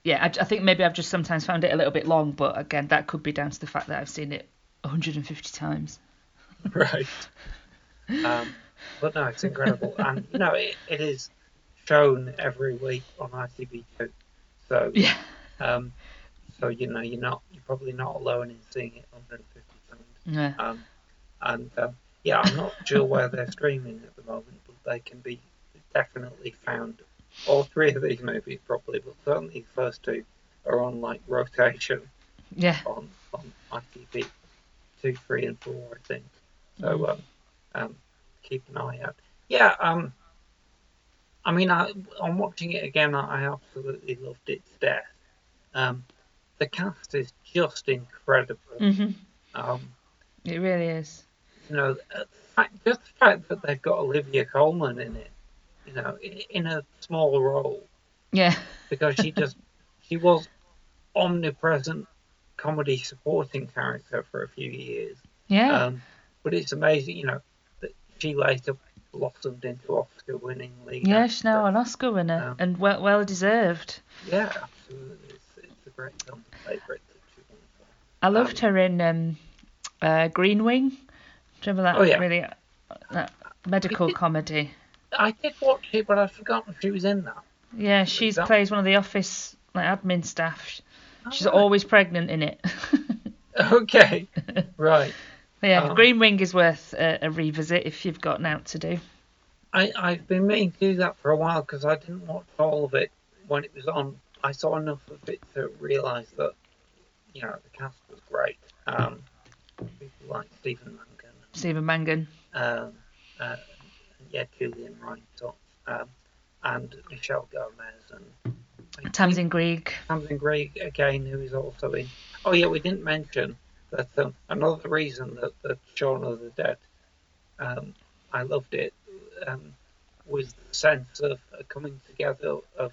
yeah, I, I think maybe I've just sometimes found it a little bit long, but again, that could be down to the fact that I've seen it 150 times. right. Um, but no, it's incredible, and you know it, it is shown every week on ITV2. So Yeah. um, so you know you're not you're probably not alone in seeing it 150 times. Yeah. Um, and um, yeah, I'm not sure where they're streaming at the moment, but they can be definitely found. All three of these movies probably, but certainly the first two are on like rotation Yeah. on on ITV two, three, and four, I think. So Mm. um, um, keep an eye out. Yeah, um, I mean, I, am watching it again, I, absolutely loved it to death. Um, the cast is just incredible. Mhm. Um, It really is. you know, uh, the fact, just the fact that they've got Olivia Colman in it, you know, in, in a small role, Yeah. because she just she was omnipresent comedy supporting character for a few years. Yeah. Um, but it's amazing, you know, that she later blossomed into Oscar-winning lead. Yeah, she's now an Oscar winner Um, and well well deserved. Yeah, absolutely. It's, it's a great film. Favourite. I loved her in um, uh, Green Wing. Do you remember that? Oh, yeah. Really, uh, that medical comedy. I did watch it, but I'd forgotten she was in that. Yeah, she plays one of the office like admin staff. She's right. always pregnant in it. Okay, right. But yeah, Um, Green Wing is worth a, a revisit if you've got out to do. I, I've been meaning to do that for a while because I didn't watch all of it when it was on. I saw enough of it to realise that, you know, the cast was great. Um, people like Stephen Mangan, Stephen Mangan. um, uh, yeah, Julian Rhind-Tutt, um, and Michelle Gomez, and Tamsin Greig. Tamsin Greig again, who is also in. Oh yeah, we didn't mention that um, another reason that, that Shaun of the Dead, um, I loved it, um, was the sense of a coming together of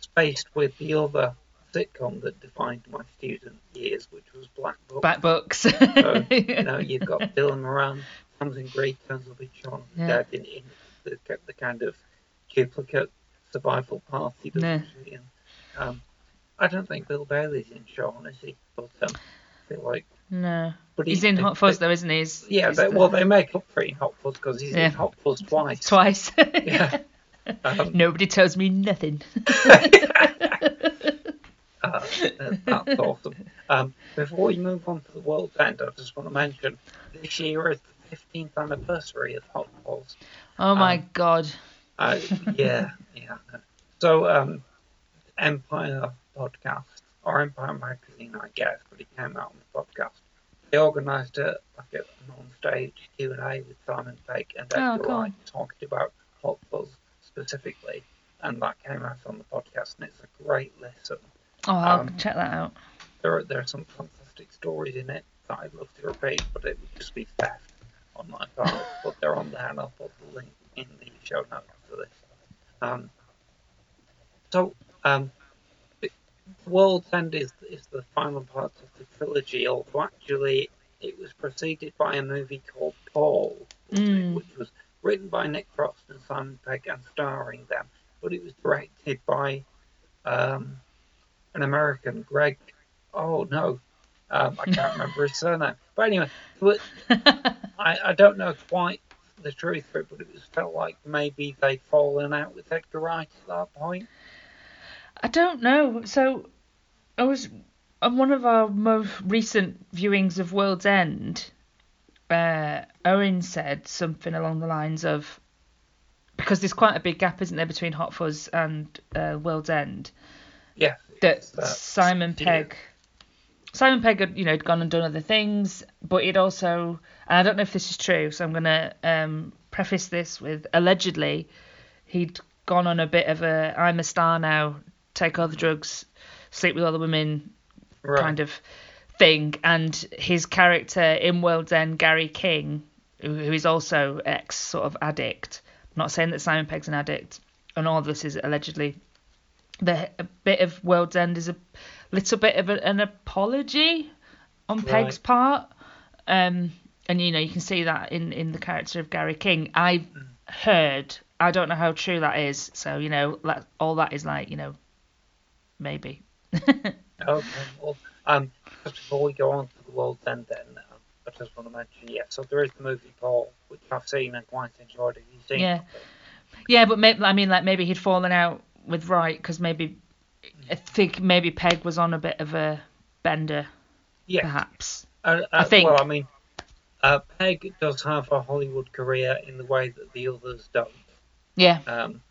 spaced with the other sitcom that defined my student years, which was Black Book. Black Books. so, you know, you've got Dylan Moran, Tamsin Greig turns up in Shaun of the Yeah. Dead in, in the, the kind of duplicate survival party. doesn't No. And, um, I don't think Bill Bailey's in Shaun, is he? But um, I feel like No. But he's he- in Hot Fuzz though, isn't he? He's, yeah, he's they, the- well, they make up for it in Hot Fuzz because he's Yeah. in Hot Fuzz twice. twice. Yeah. Um, Nobody tells me nothing. Uh, that's awesome. Um, before we move on to the World's End, I just want to mention this year is the 15th anniversary of Hot Fuzz. oh my Um, god. Uh, yeah, yeah. So, um, Empire podcast or Empire magazine, I guess, but it came out on the podcast. They organised a like an on-stage Q and A with Simon Pegg and Oh, Edgar cool. Talking about Hot Fuzz specifically, and that came out on the podcast, and it's a great listen. Oh, I'll um, check that out. There are there are some fantastic stories in it that I'd love to repeat, but it would just be theft on my part. but they're on there, and I'll put the link in the show notes Um, so, um, World's End is is the final part of the trilogy, although actually it was preceded by a movie called Paul, Mm. which was written by Nick Frost and Simon Pegg and starring them, but it was directed by um, an American, Greg. Oh no, um, I can't remember his surname. But anyway, but I, I don't know quite the truth it, but it was felt like maybe they'd fallen out with Edgar Wright at that point. I don't know. So I was on one of our most recent viewings of World's End. Uh, Owen said something along the lines of because there's quite a big gap, isn't there, between Hot Fuzz and uh, World's End. Yeah. That uh, Simon Pegg. Simon Pegg had, you know, had gone and done other things, but he'd also, and I don't know if this is true, so I'm gonna um, preface this with allegedly, he'd gone on a bit of a I'm a star now, take all the drugs, sleep with all the women Right. kind of thing. And his character in World's End, Gary King, who, who is also ex sort of addict. I'm not saying that Simon Pegg's an addict, and all this is allegedly. The a bit of World's End is a little bit of a, an apology on Pegg's part. Um, and you know you can see that in in the character of Gary King. I've heard. I don't know how true that is. So you know, that, all that is like you know, maybe. Okay, well, um, just before we go on to the World's End, then um, I just want to mention, yeah, so there is the movie Paul, which I've seen and quite enjoyed. Have you seen? Yeah. it? Yeah, but maybe I mean like maybe he'd fallen out with Wright because maybe I think maybe Pegg was on a bit of a bender. Yeah. Perhaps. Uh, I uh, think- Well, I mean, uh, Pegg does have a Hollywood career in the way that the others don't. Yeah. Um,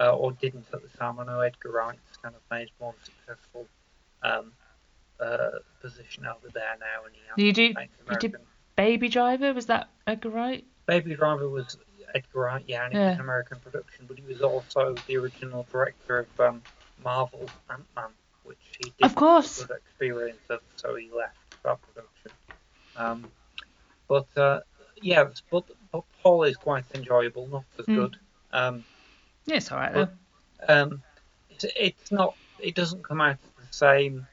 uh, or didn't at the time. I know Edgar Wright's kind of made more successful um, uh, position over there now, and he You do you did Baby Driver was that Edgar Wright? Baby Driver was Edgar Wright, yeah, and it was an American production, but he was also the original director of um, Marvel's Ant Man, which he did Of course. have a good experience of, so he left that production. Um, but uh, yeah, but, but Paul is quite enjoyable, not as Hmm. good. Um, Yeah, it's alright though. um, it's, it's not. It doesn't come out of the same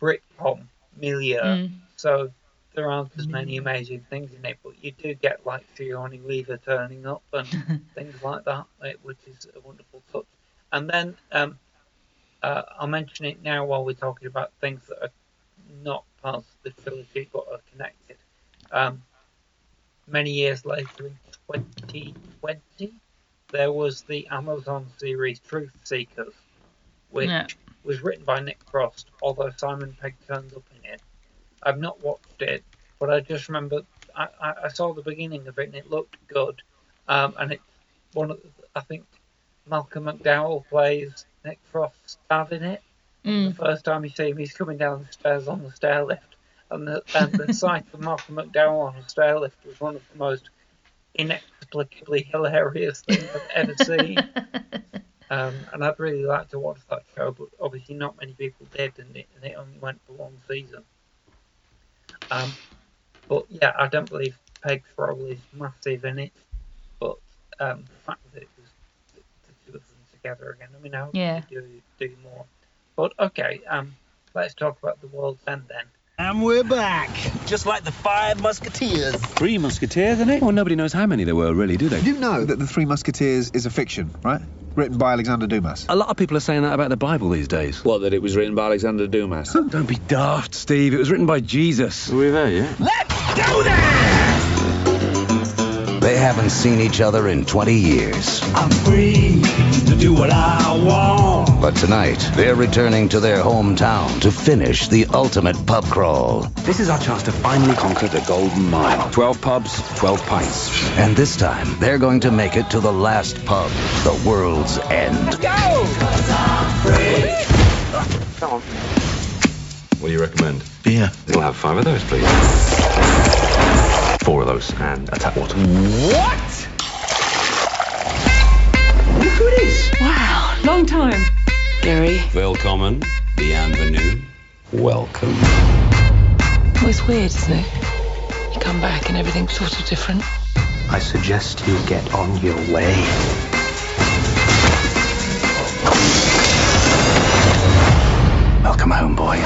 Britpop milieu, Mm. so there aren't as many amazing things in it. But you do get like Fiona Weaver turning up and things like that, eh, which is a wonderful touch. And then um, uh, I'll mention it now while we're talking about things that are not parts of the trilogy but are connected. Um, many years later, in 2020, there was the Amazon series Truth Seekers, which Yeah. was written by Nick Frost, although Simon Pegg turns up in it. I've not watched it, but I just remember I, I, I saw the beginning of it and it looked good. Um, and it's one of the, I think Malcolm McDowell plays Nick Frost's in it. Mm. The first time you see him, he's coming down the stairs on the stair lift, and the and the sight of Malcolm McDowell on a stair lift was one of the most inexplicably hilarious things I've ever seen. Um, and I'd really like to watch that show, but obviously not many people did, and it, and it only went for one season. Um, but yeah, I don't believe Pegg's role is massive in it, but um, the fact that it was the, the two of them together again, I mean, I hope Yeah. they do, do more. But okay, um, let's talk about the World's End then. And we're back, just like the Five Musketeers. Three musketeers, isn't it? Well, nobody knows how many there were, really, do they? You know that the Three Musketeers is a fiction, right? Written by Alexander Dumas. A lot of people are saying that about the Bible these days. What, that it was written by Alexander Dumas? Don't be daft, Steve. It was written by Jesus. We've heard, yeah? Let's do this! They haven't seen each other in 20 years. I'm free to do what I want. But tonight, they're returning to their hometown to finish the ultimate pub crawl. This is our chance to finally conquer the golden mile. 12 pubs, 12 pints. And this time, they're going to make it to the last pub, the world's end. Go! Come on. What do you recommend? Beer. We'll have five of those, please. Four of those and a tap water. What? Look who it is. Wow, long time. Gary. Willkommen, bienvenue, welcome. Well, it's weird, isn't it? You come back and everything's sort of different. I suggest you get on your way. Welcome home, boys.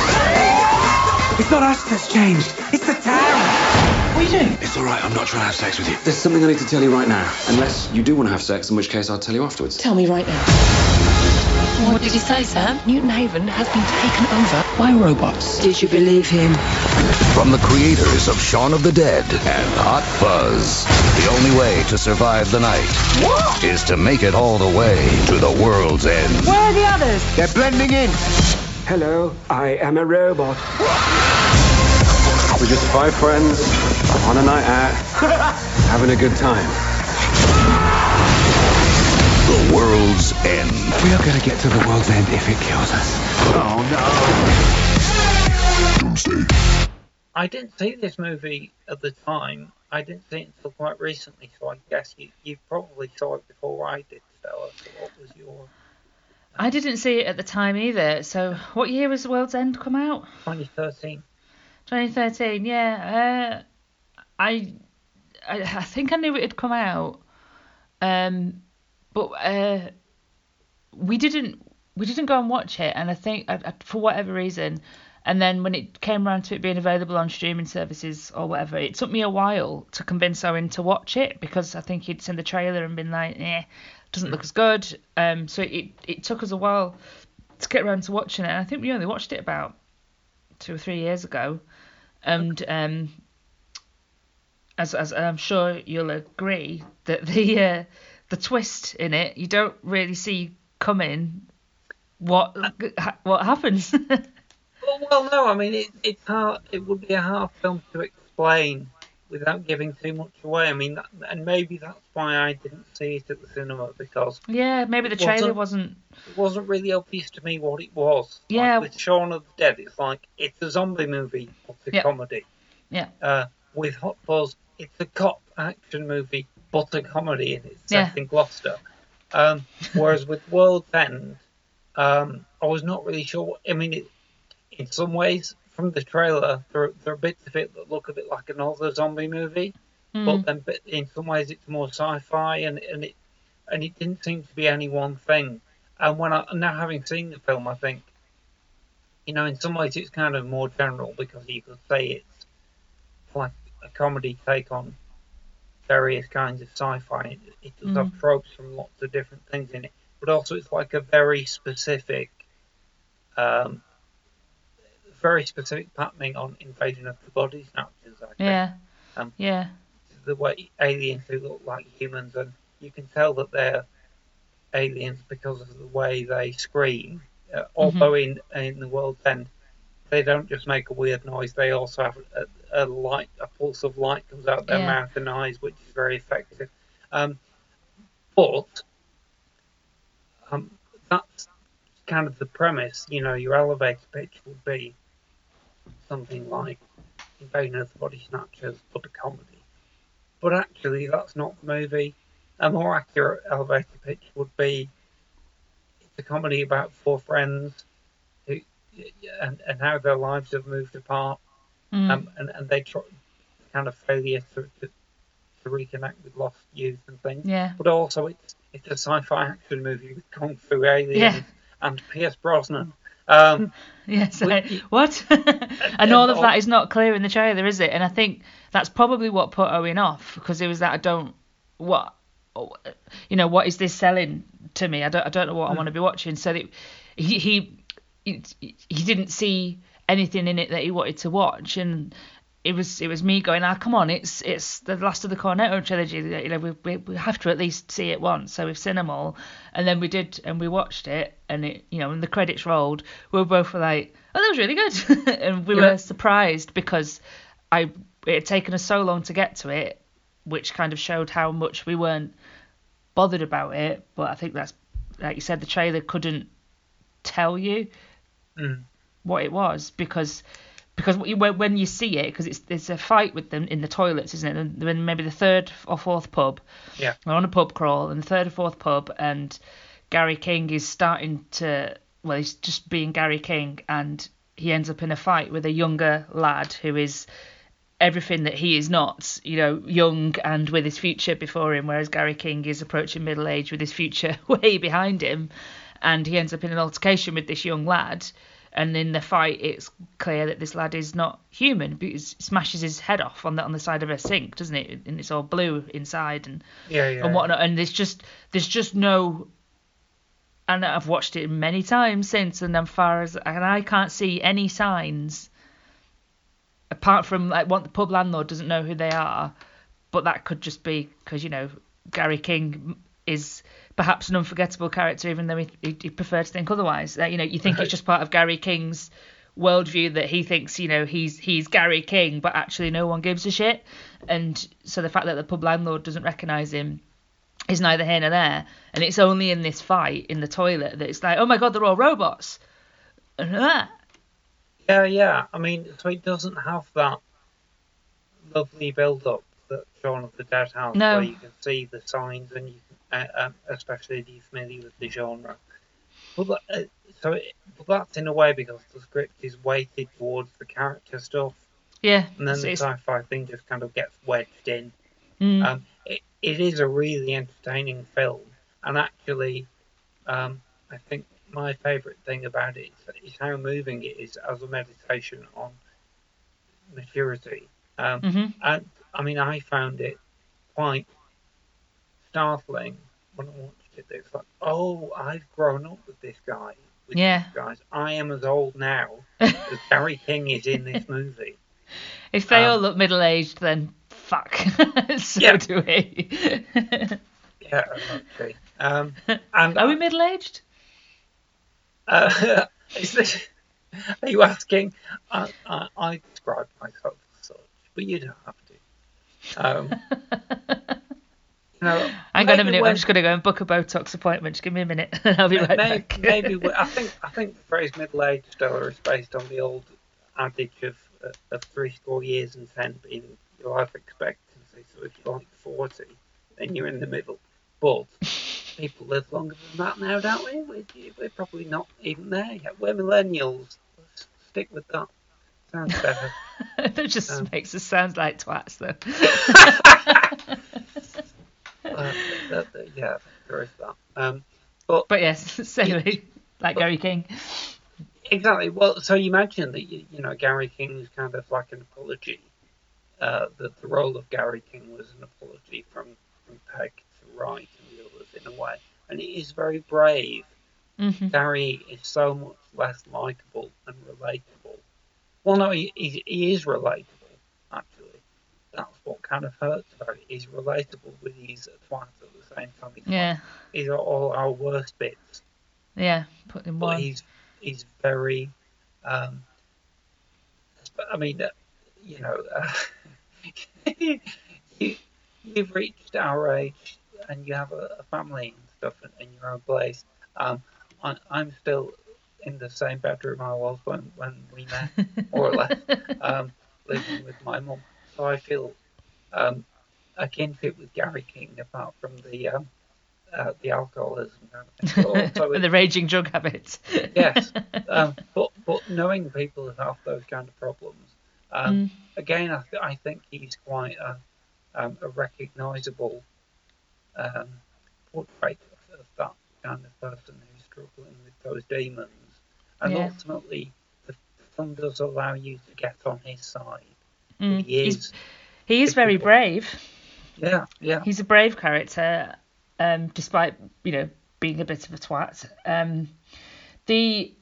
It's not us that's changed. It's the town. What are you doing? It's all right. I'm not trying to have sex with you. There's something I need to tell you right now. Unless you do want to have sex, in which case I'll tell you afterwards. Tell me right now. What did he say, Sam? Newton Haven has been taken over by robots. Did you believe him? From the creators of Shaun of the Dead and Hot Fuzz, the only way to survive the night is to make it all the way to the world's end. Where are the others? They're blending in. Hello, I am a robot. We're just five friends on a night out, having a good time. The World's End. We are going to get to the world's end if it kills us. Oh no. Doomsday. I didn't see this movie at the time. I didn't see it until quite recently, so I guess you, you probably saw it before I did, Stella. So what was your I didn't see it at the time either. So, what year was The World's End come out? 2013. 2013. Yeah. Uh, I, I I think I knew it had come out. Um, but uh, we didn't we didn't go and watch it, and I think I, I, for whatever reason, and then when it came around to it being available on streaming services or whatever, it took me a while to convince Owen to watch it because I think he'd seen the trailer and been like, eh, doesn't look as good. Um, so it it took us a while to get around to watching it. And I think we only watched it about two or three years ago, and um, as as I'm sure you'll agree that the uh, the twist in it you don't really see coming what what happens. well, well, no, I mean it, it's hard. It would be a hard film to explain without giving too much away. I mean, that, and maybe that's why I didn't see it at the cinema because yeah, maybe the trailer wasn't it wasn't really obvious to me what it was. Yeah, like with Shaun of the Dead, it's like it's a zombie movie, but a Yeah. comedy. Yeah. Uh, with Hot Fuzz, it's a cop action movie, but a comedy, and it's Yeah. set in Gloucester. Um, whereas with World's End, um, I was not really sure. What, I mean, it, in some ways, from the trailer, there, there are bits of it that look a bit like another zombie movie, Mm. but then but in some ways it's more sci-fi, and, and it and it didn't seem to be any one thing. And when I now having seen the film, I think, you know, in some ways it's kind of more general because you could say it's like a comedy take on various kinds of sci-fi. It, it does have Mm. tropes from lots of different things in it, but also it's like a very specific, um, very specific patterning on invasion of the body snatchers. I think. yeah Um, yeah the way aliens who look like humans, and you can tell that they're aliens because of the way they scream. Uh, although in in the world's end, they don't just make a weird noise; they also have a, a light, a pulse of light comes out their Yeah. mouth and eyes, which is very effective. Um, but um, that's kind of the premise. You know, your elevator pitch would be something like Invasion of the Body Snatchers, but a comedy. But actually, that's not the movie. A more accurate elevator pitch would be it's a comedy about four friends who and, and how their lives have moved apart, Mm. um, and and they try kind of failure to, to to reconnect with lost youth and things. Yeah. But also, it's it's a sci-fi action movie with kung fu aliens Yeah. and Pierce Brosnan. Um, Yes. What? and all of that is not clear in the trailer, is it? And I think that's probably what put Owen off because it was that I don't what you know what is this selling to me? I don't I don't know what I want to be watching. So that he he he he didn't see anything in it that he wanted to watch and. It was it was me going, ah, come on, it's it's the last of the Cornetto trilogy. You know, we, we we have to at least see it once. So we've seen them all, and then we did, and we watched it, and it, you know, when the credits rolled, we were both like, oh, that was really good, and we Yeah. were surprised because I it had taken us so long to get to it, which kind of showed how much we weren't bothered about it. But I think that's like you said, the trailer couldn't tell you Mm. What it was because because when you see it because it's it's a fight with them in the toilets isn't it and then maybe the third or fourth pub Yeah. they're on a pub crawl and the third or fourth pub and Gary King is starting to well he's just being Gary King and he ends up in a fight with a younger lad who is everything that he is not, you know, young and with his future before him, whereas Gary King is approaching middle age with his future way behind him, and he ends up in an altercation with this young lad. And in the fight, it's clear that this lad is not human because he smashes his head off on the on the side of a sink, doesn't it? And it's all blue inside and Yeah, yeah. and whatnot. And there's just there's just no. And I've watched it many times since, and as far as and I can't see any signs apart from like what the pub landlord doesn't know who they are, but that could just be because you know Gary King is perhaps an unforgettable character, even though he, he, he preferred to think otherwise. That you know, you think it's just part of Gary King's worldview that he thinks you know he's he's Gary King, but actually no one gives a shit. And so the fact that the pub landlord doesn't recognise him is neither here nor there. And it's only in this fight in the toilet that it's like, oh my god, they're all robots. Yeah, yeah. I mean, so it doesn't have that lovely build-up that Shaun of the Dead has, No. where you can see the signs and you uh, um, especially if you're familiar with the genre. But uh, so it, but that's in a way because the script is weighted towards the character stuff, Yeah. and then the it's- sci-fi thing just kind of gets wedged in. Mm. Um, it, it is a really entertaining film, and actually, um, I think my favourite thing about it is, is how moving it is as a meditation on maturity. Um, Mhm. And I mean, I found it quite startling when I watched it. It's like, oh, I've grown up with this guy. With Yeah. guys. I am as old now as Gary King is in this movie. If they Um, all look middle aged, then fuck. so Yeah. do we. Yeah, okay. Um, and Are we middle aged? Uh, is this, are you asking? I, I, I describe myself as such, but you don't have to. Um, know, Hang on a minute. when- I'm just going to go and book a Botox appointment. Just give me a minute, and I'll be right maybe, back. maybe we- I think I think the phrase middle-aged Stella is based on the old adage of uh, of three score years and ten being your life expectancy. So if you're like forty, then you're in the middle. But people live longer than that now, don't we? We're, we're probably not even there yet. We're millennials. Let's stick with that. Sounds better. that just Um, makes us sound like twats, though. Uh, that- that- yeah, there is that. Um, but but yes, anyway, like Gary King. Exactly. Well, so you imagine that you, you know Gary King is kind of like an apology. Uh, that the role of Gary King was an apology from from Pegg to Wright and the others in a way, and he is very brave. Mhm. Gary is so much less likable and relatable. Well, no, he, he, he is relatable. That's what kind of hurts about it. He's relatable, but he's a twat at the same time. He's Yeah. He's all our worst bits Yeah, put in but one. he's he's very um I mean uh, you know uh, you, you've reached our age and you have a, a family and stuff and, and your own place um I, I'm still in the same bedroom I was when when we met more or less um living with my mum so I feel um a kinship with Gary King apart from the um uh, the alcoholism thing. But also and the raging drug habits. yes, um, but but knowing people who have those kind of problems, um, Mm. again, I, th- I think he's quite a, um, a recognisable um, portrait of, of that kind of person who's struggling with those demons, and Yeah. ultimately, the film does allow you to get on his side. Mm, He he's- is, He is very brave. yeah, yeah, He's a brave character, um, despite you know being a bit of a twat. Um, the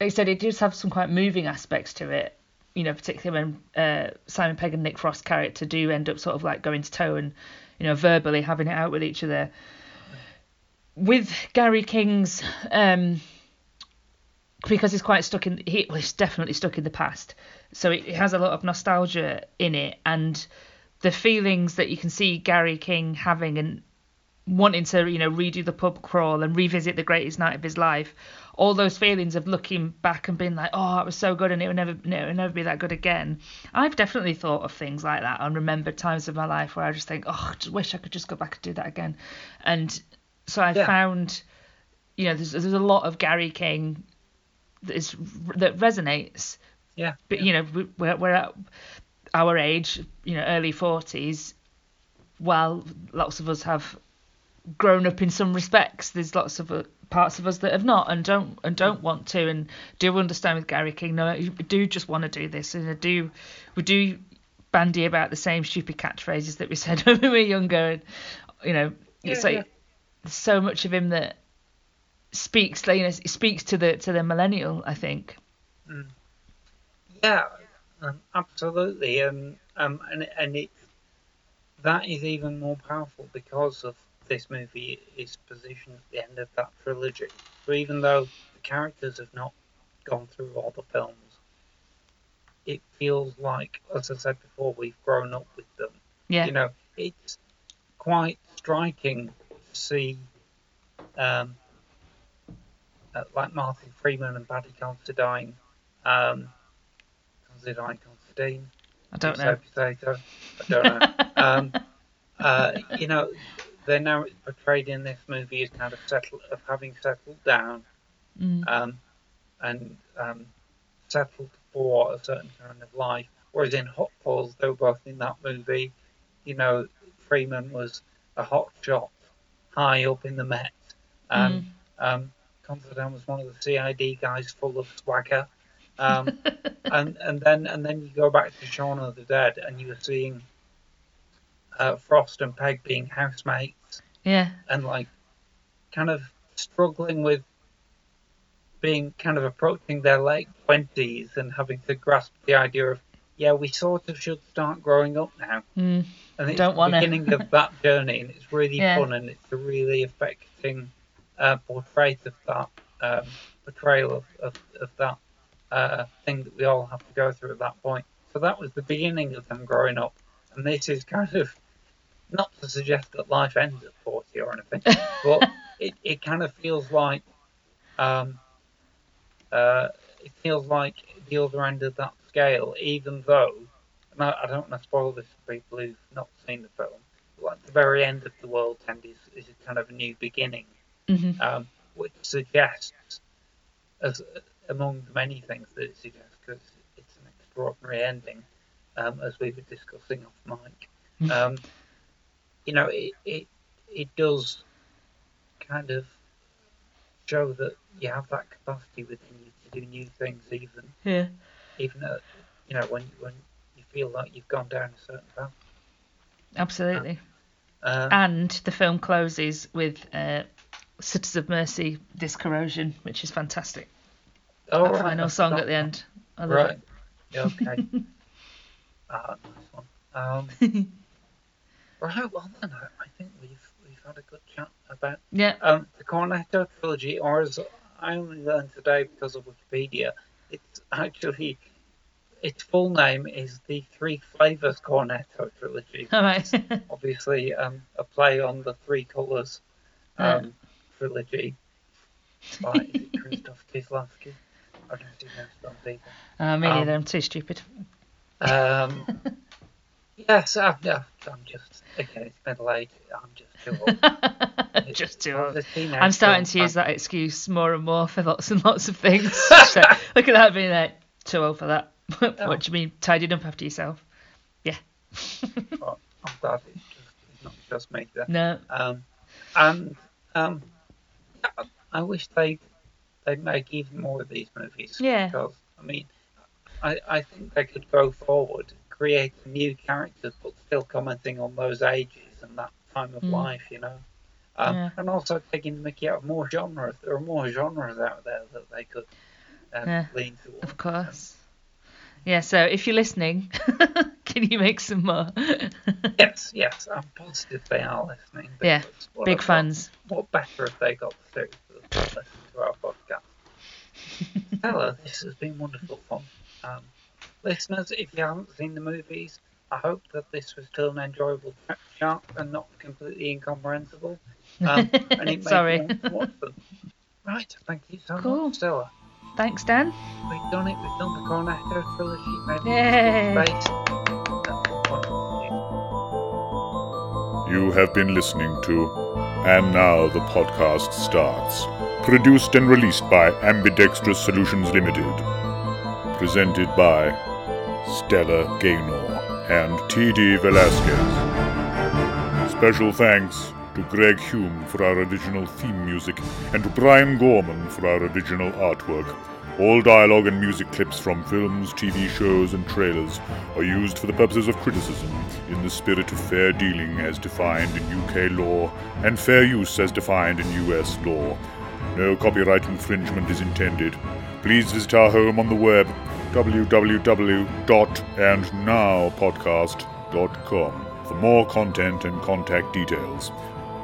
like I said, it does have some quite moving aspects to it. You know, particularly when uh, Simon Pegg and Nick Frost's character do end up sort of like going to toe and you know verbally having it out with each other. With Gary King's, um, because he's quite stuck in, he, well, he's definitely stuck in the past. So it, it has a lot of nostalgia in it, and the feelings that you can see Gary King having and wanting to, you know, redo the pub crawl and revisit the greatest night of his life. All those feelings of looking back and being like, oh, it was so good and it would never, it would never be that good again. I've definitely thought of things like that and remembered times of my life where I just think, oh, I just wish I could just go back and do that again. And so I Yeah. found, you know, there's, there's a lot of Gary King is that resonates. Yeah. But you know, we- we're, we're at our age, you know, early forties. While lots of us have grown up in some respects, there's lots of uh, parts of us that have not and don't and don't want to and do understand with Gary King. No, we do just want to do this, and I do we do bandy about the same stupid catchphrases that we said when we were younger. And you know, it's Yeah, like yeah. so much of him that speaks, you know, speaks to the to the millennial. I think. Mm. Yeah, um, absolutely, and um, and and it that is even more powerful because of this movie is positioned at the end of that trilogy. So even though the characters have not gone through all the films, it feels like, as I said before, we've grown up with them. Yeah. You know, it's quite striking to see, um, like Martin Freeman and Paddy Considine, um, Considine, Considine. I don't know. Potato, I don't know. um, uh, you know, they're now portrayed in this movie as kind of settled, of having settled down, Mm. um, and um, settled for a certain kind of life. Whereas in Hot Fuzz, they were both in that movie. You know, Freeman was a hot shot high up in the Met, and um, Considine was one of the CID guys full of swagger. Um, and and then and then you go back to Shaun of the Dead, and you were seeing uh, Frost and Pegg being housemates, Yeah. and like kind of struggling with being kind of approaching their late twenties and having to grasp the idea of yeah, we sort of should start growing up now. Mm. And it's Don't the wanna. beginning of that journey, and it's really Yeah. fun, and it's a really affecting uh, portrait of that um, portrayal of, of, of that uh, thing that we all have to go through at that point. So that was the beginning of them growing up, and this is kind of not to suggest that life ends at forty or anything, but it, it kind of feels like um, uh, it feels like the other end of that scale, even though, and I, I don't want to spoil this for people who've not seen the film, but like the very end of the world end is, is kind of a new beginning, Mhm. um, which suggests, as among many things that it suggests, because it's an extraordinary ending, um, as we were discussing off mic. Um, you know, it, it it does kind of show that you have that capacity within you to do new things, even Yeah. even at, you know when when you feel like you've gone down a certain path. Absolutely. Um, and the film closes with uh, Sisters of Mercy, This Corrosion, which is fantastic. Oh, that right, final song not- at the end. I love right. it. Yeah, okay. ah, nice one. Um, right. Well then, I, I think we've we've had a good chat about Yeah. um, the Cornetto trilogy, or as I only learned today because of Wikipedia, it's actually its full name is the Three Flavors Cornetto trilogy. All right. Obviously, um, a play on the Three Colors um, trilogy by Krzysztof Kieslowski. I don't see those films either. Uh, me Um, neither. I'm too stupid. Um, yes, I'm, yeah, I'm just again. It's middle age. I'm just too old. Just too old. I'm starting to use that excuse more and more for lots and lots of things. so, look at that being like, too old for that. what do you mean, tidying up after yourself? Yeah. Well, I'm glad it's, just, it's not just me there. No. Um, and um, I- wish they they'd make even more of these movies. Yeah. Because I mean, I I think they could go forward, create new characters, but still commenting on those ages and that time of Mm. life, you know. Um, Yeah. And also taking the mickey out of more genres. There are more genres out there that they could um, Yeah, lean towards. Of course. Yeah, so if you're listening, can you make some more? Yes, yes, I'm positive they are listening. Yeah, big a- fans. What better if they got to listen to our podcast? Stella, this has been wonderful fun. Um, listeners, if you haven't seen the movies, I hope that this was still an enjoyable chat and not completely incomprehensible. Um, Sorry. you want to watch them. Right, thank you so Cool. much, Stella. Thanks, Dan. We've done it. We've done the Cornetto trilogy. Maybe Yay. Spaced. That's wonderful. You have been listening to And Now the Podcast Starts. Produced and released by Ambidextrous Solutions Limited. Presented by Stella Gaynor and T.D. Velasquez. Special thanks to Greg Hume for our original theme music and to Brian Gorman for our original artwork. All dialogue and music clips from films, TV shows, and trailers are used for the purposes of criticism in the spirit of fair dealing as defined in UK law and fair use as defined in US law. No copyright infringement is intended. Please visit our home on the web www.andnowpodcast.com for more content and contact details.